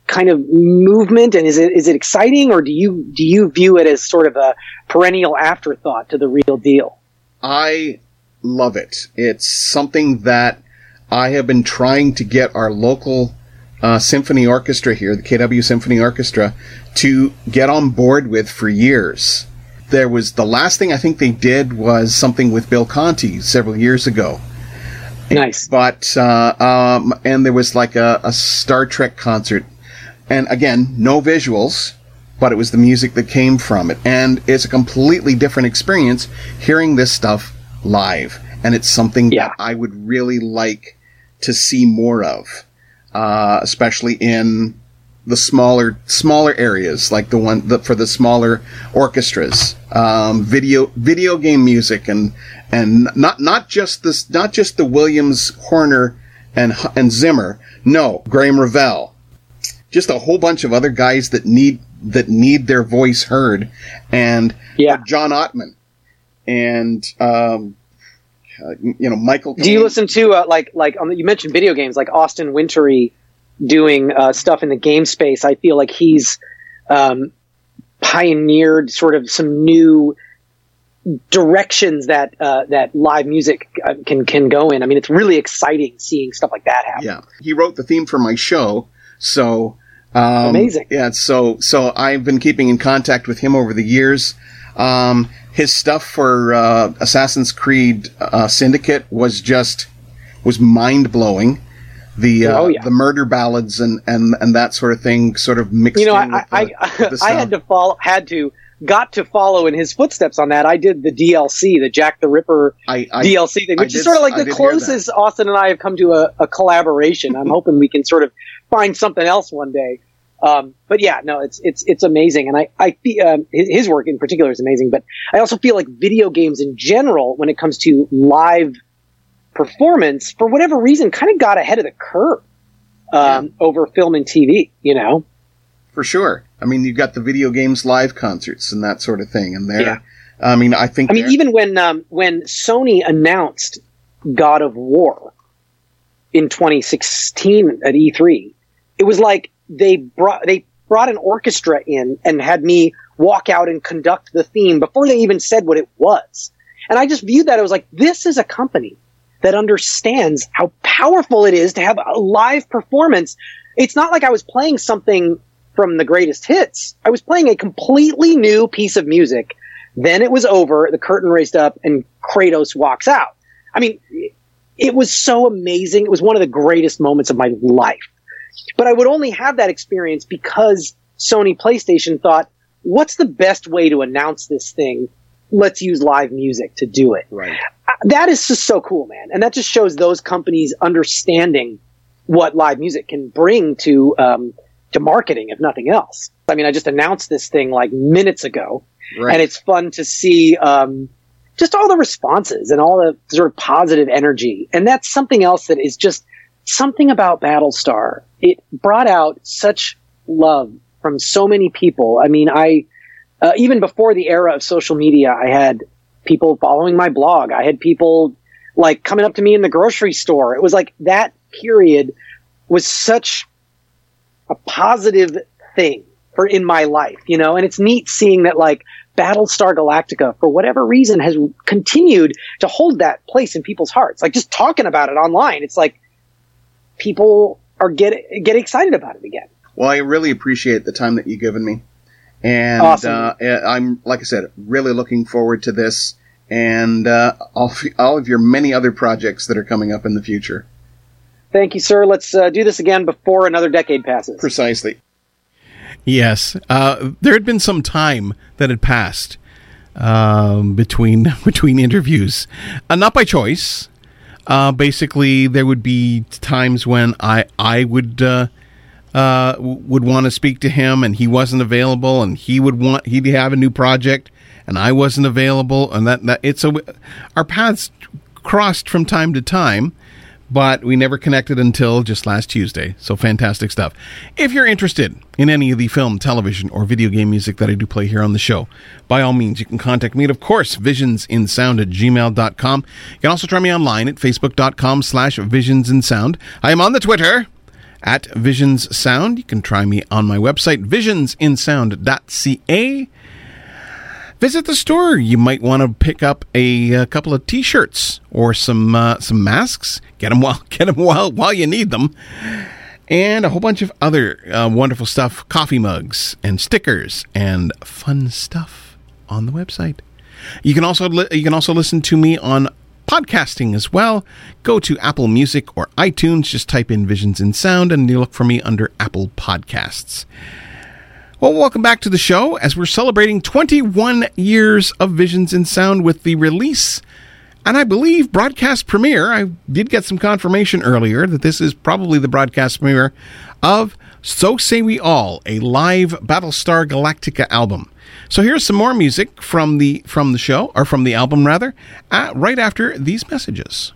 kind of movement and is it is it exciting or do you do you view it as sort of a perennial afterthought to the real deal i love it it's something that i have been trying to get our local uh, symphony orchestra here the kw symphony orchestra to get on board with for years there was the last thing i think they did was something with bill conti several years ago nice but uh, um, and there was like a, a star trek concert and again, no visuals, but it was the music that came from it. And it's a completely different experience hearing this stuff live. And it's something yeah. that I would really like to see more of, uh, especially in the smaller smaller areas, like the one the, for the smaller orchestras, um, video video game music, and and not not just this not just the Williams, Horner, and and Zimmer. No, Graeme Revell, just a whole bunch of other guys that need that need their voice heard, and yeah. John Ottman, and um, uh, you know Michael. Do you listen to uh, like like um, you mentioned video games like Austin Wintory doing uh, stuff in the game space? I feel like he's um, pioneered sort of some new directions that uh, that live music uh, can can go in. I mean, it's really exciting seeing stuff like that happen. Yeah, he wrote the theme for my show, so um, amazing. Yeah, so so I've been keeping in contact with him over the years. Um, his stuff for uh, Assassin's Creed uh, Syndicate was just was mind blowing. The uh, oh, yeah. the murder ballads and, and and that sort of thing sort of mixed. You know, I the, I, I had to follow had to got to follow in his footsteps on that. I did the DLC, the Jack the Ripper I, I, DLC thing, which is sort of like the closest Austin and I have come to a, a collaboration. I'm hoping we can sort of find something else one day. Um, but yeah, no, it's it's it's amazing, and I I um, his, his, work in particular is amazing. But I also feel like video games in general, when it comes to live performance, for whatever reason, kind of got ahead of the curve um, yeah. over film and TV. You know, for sure. I mean, you've got the video games live concerts and that sort of thing, and there. Yeah. I mean, I think. I mean, even when um, when Sony announced God of War in 2016 at E3, it was like they brought they brought an orchestra in and had me walk out and conduct the theme before they even said what it was. And I just viewed that I was like, this is a company that understands how powerful it is to have a live performance. It's not like I was playing something from the greatest hits. I was playing a completely new piece of music. Then it was over, the curtain raised up, and Kratos walks out. I mean, it was so amazing. It was one of the greatest moments of my life. But I would only have that experience because Sony PlayStation thought, what's the best way to announce this thing? Let's use live music to do it. Right. Uh, that is just so cool, man. And that just shows those companies understanding what live music can bring to, um, to marketing, if nothing else. I mean, I just announced this thing like minutes ago, right. and it's fun to see, um, just all the responses and all the sort of positive energy. And that's something else that is just something about Battlestar. It brought out such love from so many people. I mean, I, uh, even before the era of social media, I had people following my blog. I had people like coming up to me in the grocery store. It was like that period was such a positive thing for in my life, you know, and it's neat seeing that like Battlestar Galactica, for whatever reason, has continued to hold that place in people's hearts. Like just talking about it online, it's like people are get get excited about it again. Well, I really appreciate the time that you've given me, and Awesome. uh, I'm like I said, really looking forward to this and uh, all, of- all of your many other projects that are coming up in the future. Thank you, sir. Let's uh, do this again before another decade passes. Precisely. Yes, uh, there had been some time that had passed um, between between interviews, uh, not by choice. Uh, basically, there would be times when I I would uh, uh, would want to speak to him, and he wasn't available, and he would want he'd have a new project, and I wasn't available, and that that it's a our paths crossed from time to time but we never connected until just last Tuesday. So fantastic stuff. If you're interested in any of the film, television, or video game music that I do play here on the show, by all means, you can contact me at, of course, visionsinsound at gmail.com. You can also try me online at facebook.com slash visionsinsound. I am on the Twitter at Visions Sound. You can try me on my website, visionsinsound.ca visit the store. You might want to pick up a, a couple of T-shirts or some uh, some masks. Get them while get them while while you need them, and a whole bunch of other uh, wonderful stuff: coffee mugs and stickers and fun stuff on the website. You can also li- you can also listen to me on podcasting as well. Go to Apple Music or iTunes. Just type in Visions in Sound, and you look for me under Apple Podcasts. Well, welcome back to the show as we're celebrating 21 years of Visions in Sound with the release and I believe broadcast premiere. I did get some confirmation earlier that this is probably the broadcast premiere of So Say We All, a live Battlestar Galactica album. So here's some more music from the from the show or from the album rather, uh, right after these messages.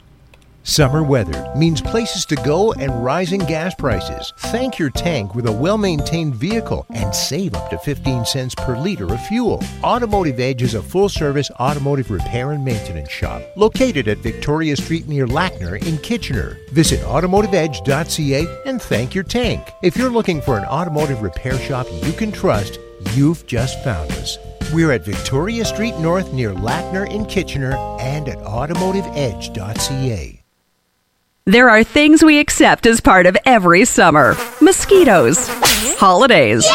Summer weather means places to go and rising gas prices. Thank your tank with a well maintained vehicle and save up to 15 cents per liter of fuel. Automotive Edge is a full service automotive repair and maintenance shop located at Victoria Street near Lackner in Kitchener. Visit automotiveedge.ca and thank your tank. If you're looking for an automotive repair shop you can trust, you've just found us. We're at Victoria Street North near Lackner in Kitchener and at automotiveedge.ca. There are things we accept as part of every summer mosquitoes, holidays,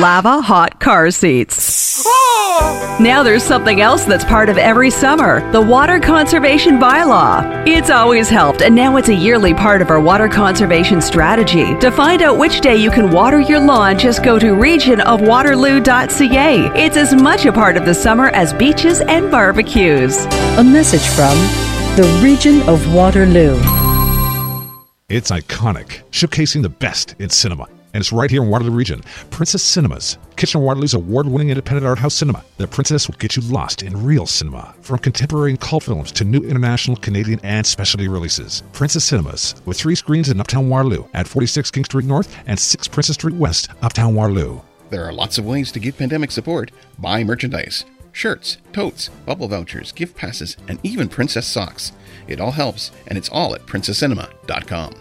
lava hot car seats. Now there's something else that's part of every summer the Water Conservation Bylaw. It's always helped, and now it's a yearly part of our water conservation strategy. To find out which day you can water your lawn, just go to regionofwaterloo.ca. It's as much a part of the summer as beaches and barbecues. A message from the region of Waterloo. It's iconic, showcasing the best in cinema. And it's right here in Waterloo region. Princess Cinemas. Kitchener Waterloo's award-winning independent art house cinema. The Princess will get you lost in real cinema. From contemporary and cult films to new international, Canadian, and specialty releases. Princess Cinemas, with three screens in Uptown Waterloo at 46 King Street North and 6 Princess Street West, Uptown Waterloo. There are lots of ways to give pandemic support. Buy merchandise, shirts, totes, bubble vouchers, gift passes, and even princess socks. It all helps, and it's all at princesscinema.com.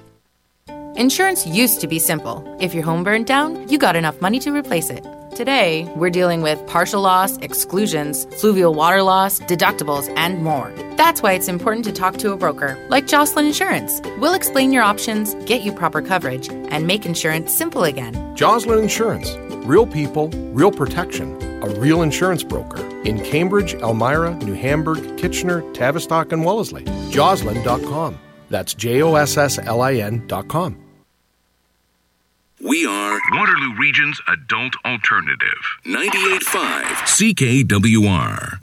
Insurance used to be simple. If your home burned down, you got enough money to replace it. Today, we're dealing with partial loss, exclusions, fluvial water loss, deductibles, and more. That's why it's important to talk to a broker like Josslin Insurance. We'll explain your options, get you proper coverage, and make insurance simple again. Josslin Insurance. Real people, real protection. A real insurance broker in Cambridge, Elmira, New Hamburg, Kitchener, Tavistock, and Wellesley. Josslin.com. That's J O S S L I N.com. We are Waterloo Region's Adult Alternative. 98.5 CKWR.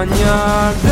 And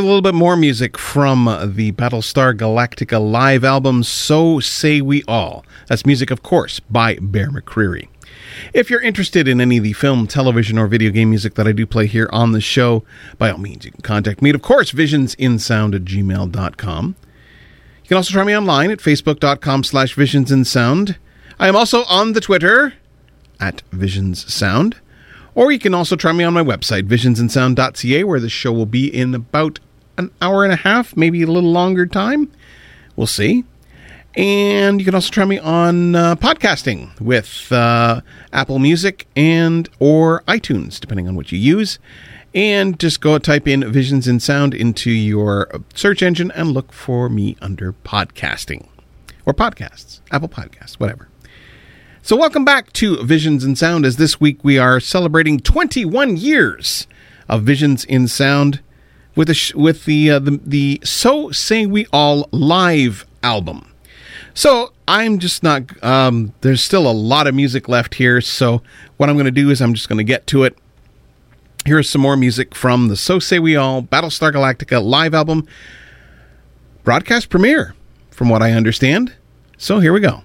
with a little bit more music from the Battlestar Galactica live album, So Say We All. That's music, of course, by Bear McCreary. If you're interested in any of the film, television, or video game music that I do play here on the show, by all means, you can contact me of course, visionsinsound at gmail.com. You can also try me online at facebook.com slash visionsinsound. I am also on the Twitter at visionssound. Or you can also try me on my website, visionsinsound.ca, where the show will be in about an hour and a half, maybe a little longer time. We'll see. And you can also try me on uh, podcasting with uh, Apple Music and or iTunes, depending on what you use. And just go type in Visions in Sound into your search engine and look for me under podcasting or podcasts, Apple Podcasts, whatever. So, welcome back to Visions in Sound, as this week we are celebrating 21 years of Visions in Sound. With the with the, uh, the the So Say We All live album. So I'm just not. Um, there's still a lot of music left here. So what I'm going to do is I'm just going to get to it. Here's some more music from the So Say We All Battlestar Galactica live album broadcast premiere, from what I understand. So here we go.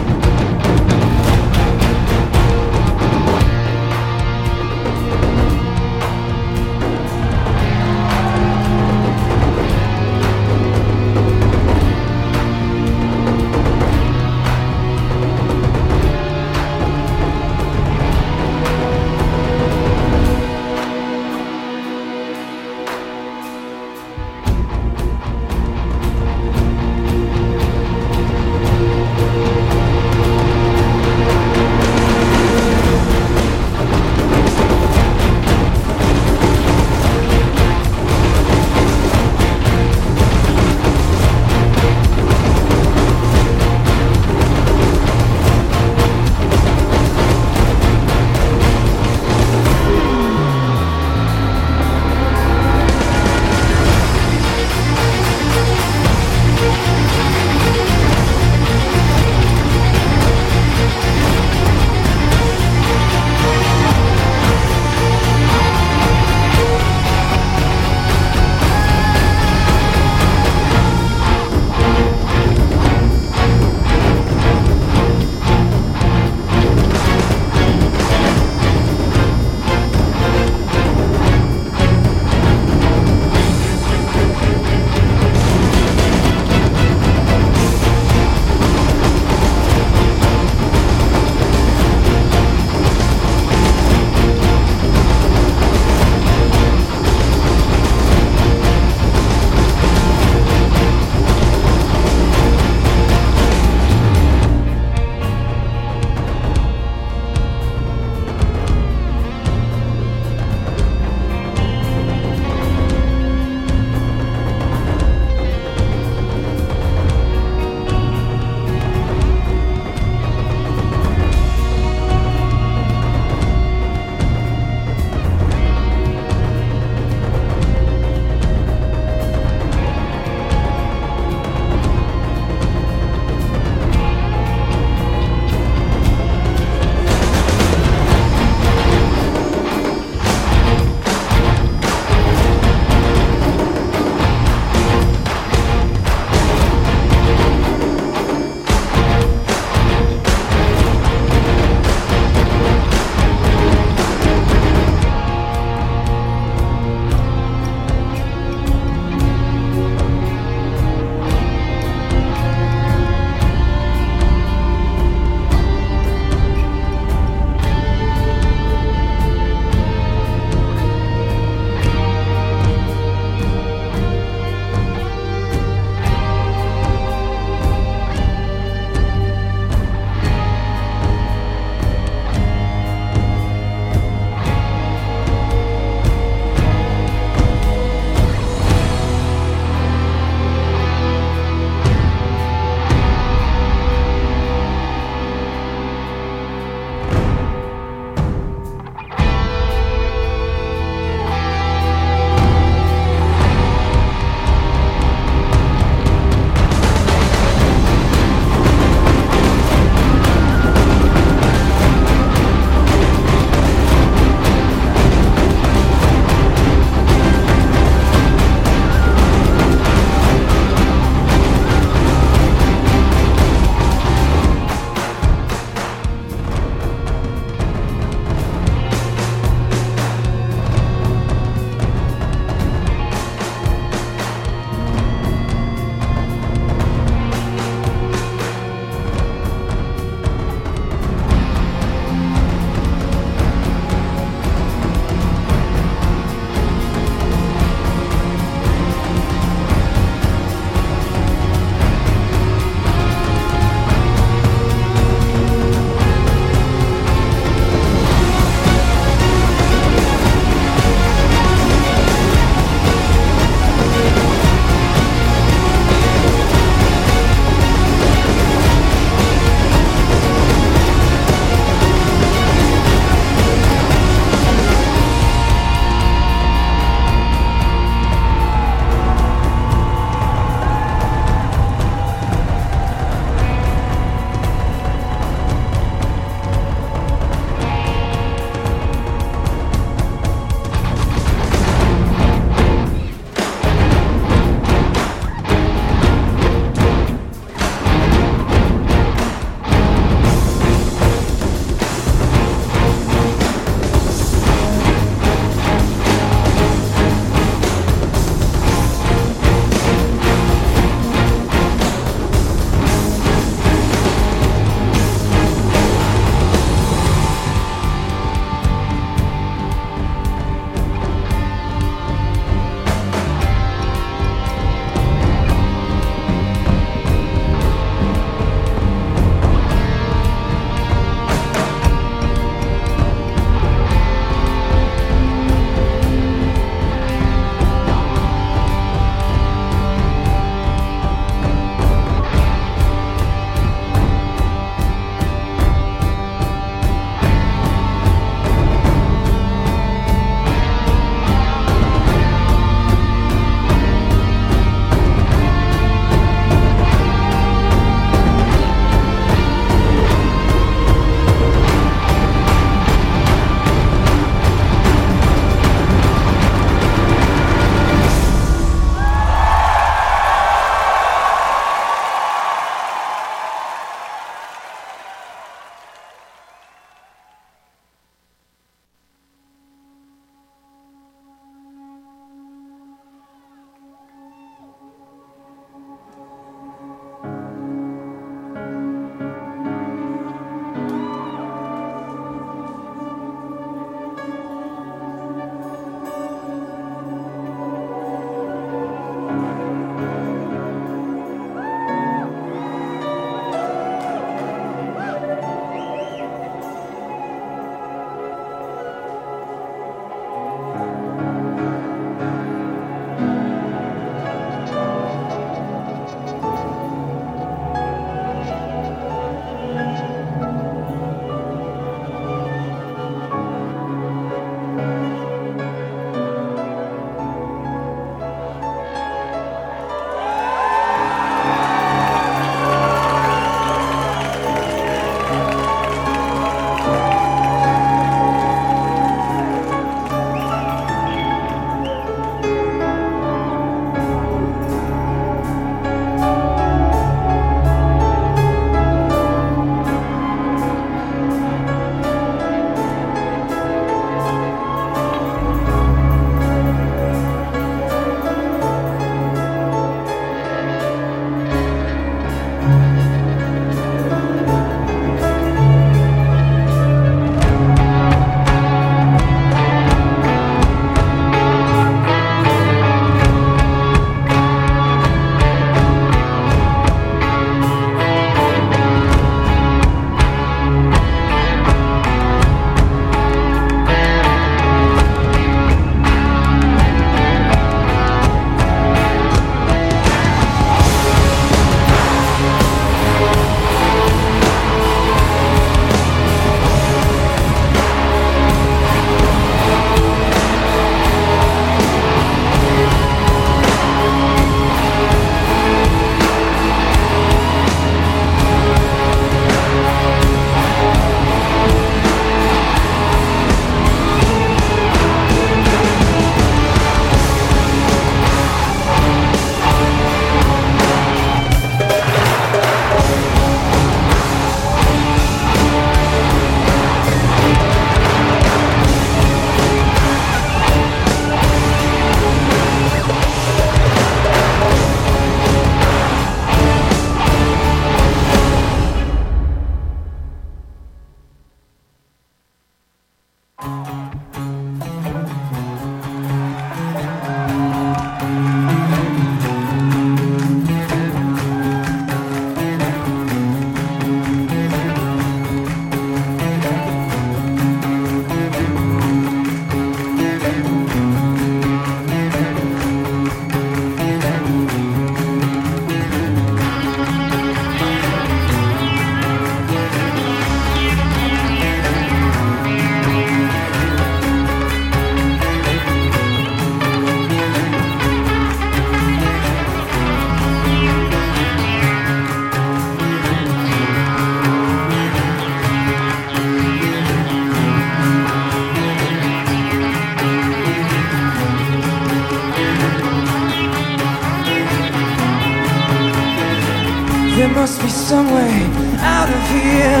some way out of here.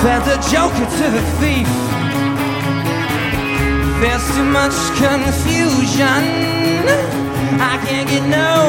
Fed the joker to the thief. There's too much confusion. I can't get no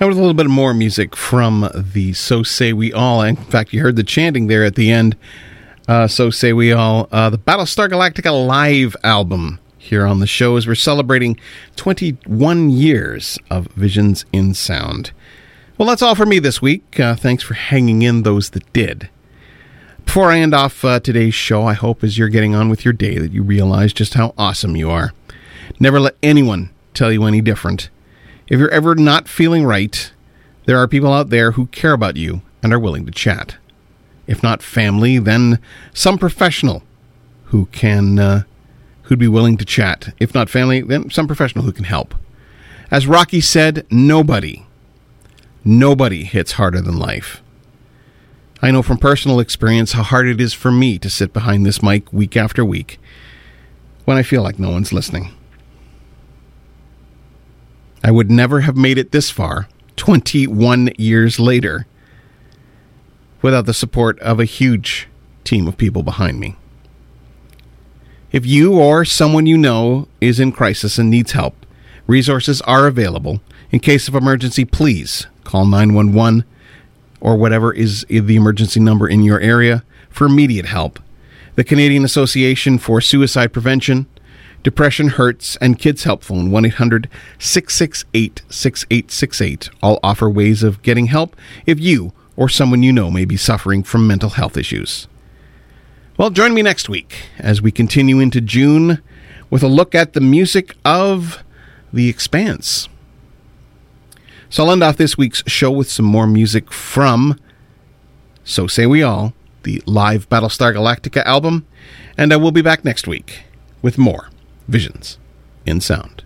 That was a little bit more music from the So Say We All. In fact, you heard the chanting there at the end. Uh, so Say We All, uh, the Battlestar Galactica live album here on the show as we're celebrating 21 years of Visions in Sound. Well, that's all for me this week. Uh, thanks for hanging in those that did. Before I end off uh, today's show, I hope as you're getting on with your day that you realize just how awesome you are. Never let anyone tell you any different. If you're ever not feeling right, there are people out there who care about you and are willing to chat. If not family, then some professional who can uh, who'd be willing to chat. If not family, then some professional who can help. As Rocky said, nobody, nobody hits harder than life. I know from personal experience how hard it is for me to sit behind this mic week after week when I feel like no one's listening. I would never have made it this far, 21 years later, without the support of a huge team of people behind me. If you or someone you know is in crisis and needs help, resources are available. In case of emergency, please call 911 or whatever is the emergency number in your area for immediate help. The Canadian Association for Suicide Prevention, Depression Hurts, and Kids Help Phone 1 800 668 6868 all offer ways of getting help if you or someone you know may be suffering from mental health issues. Well, join me next week as we continue into June with a look at the music of The Expanse. So I'll end off this week's show with some more music from So Say We All, the live Battlestar Galactica album, and I will be back next week with more Visions in Sound.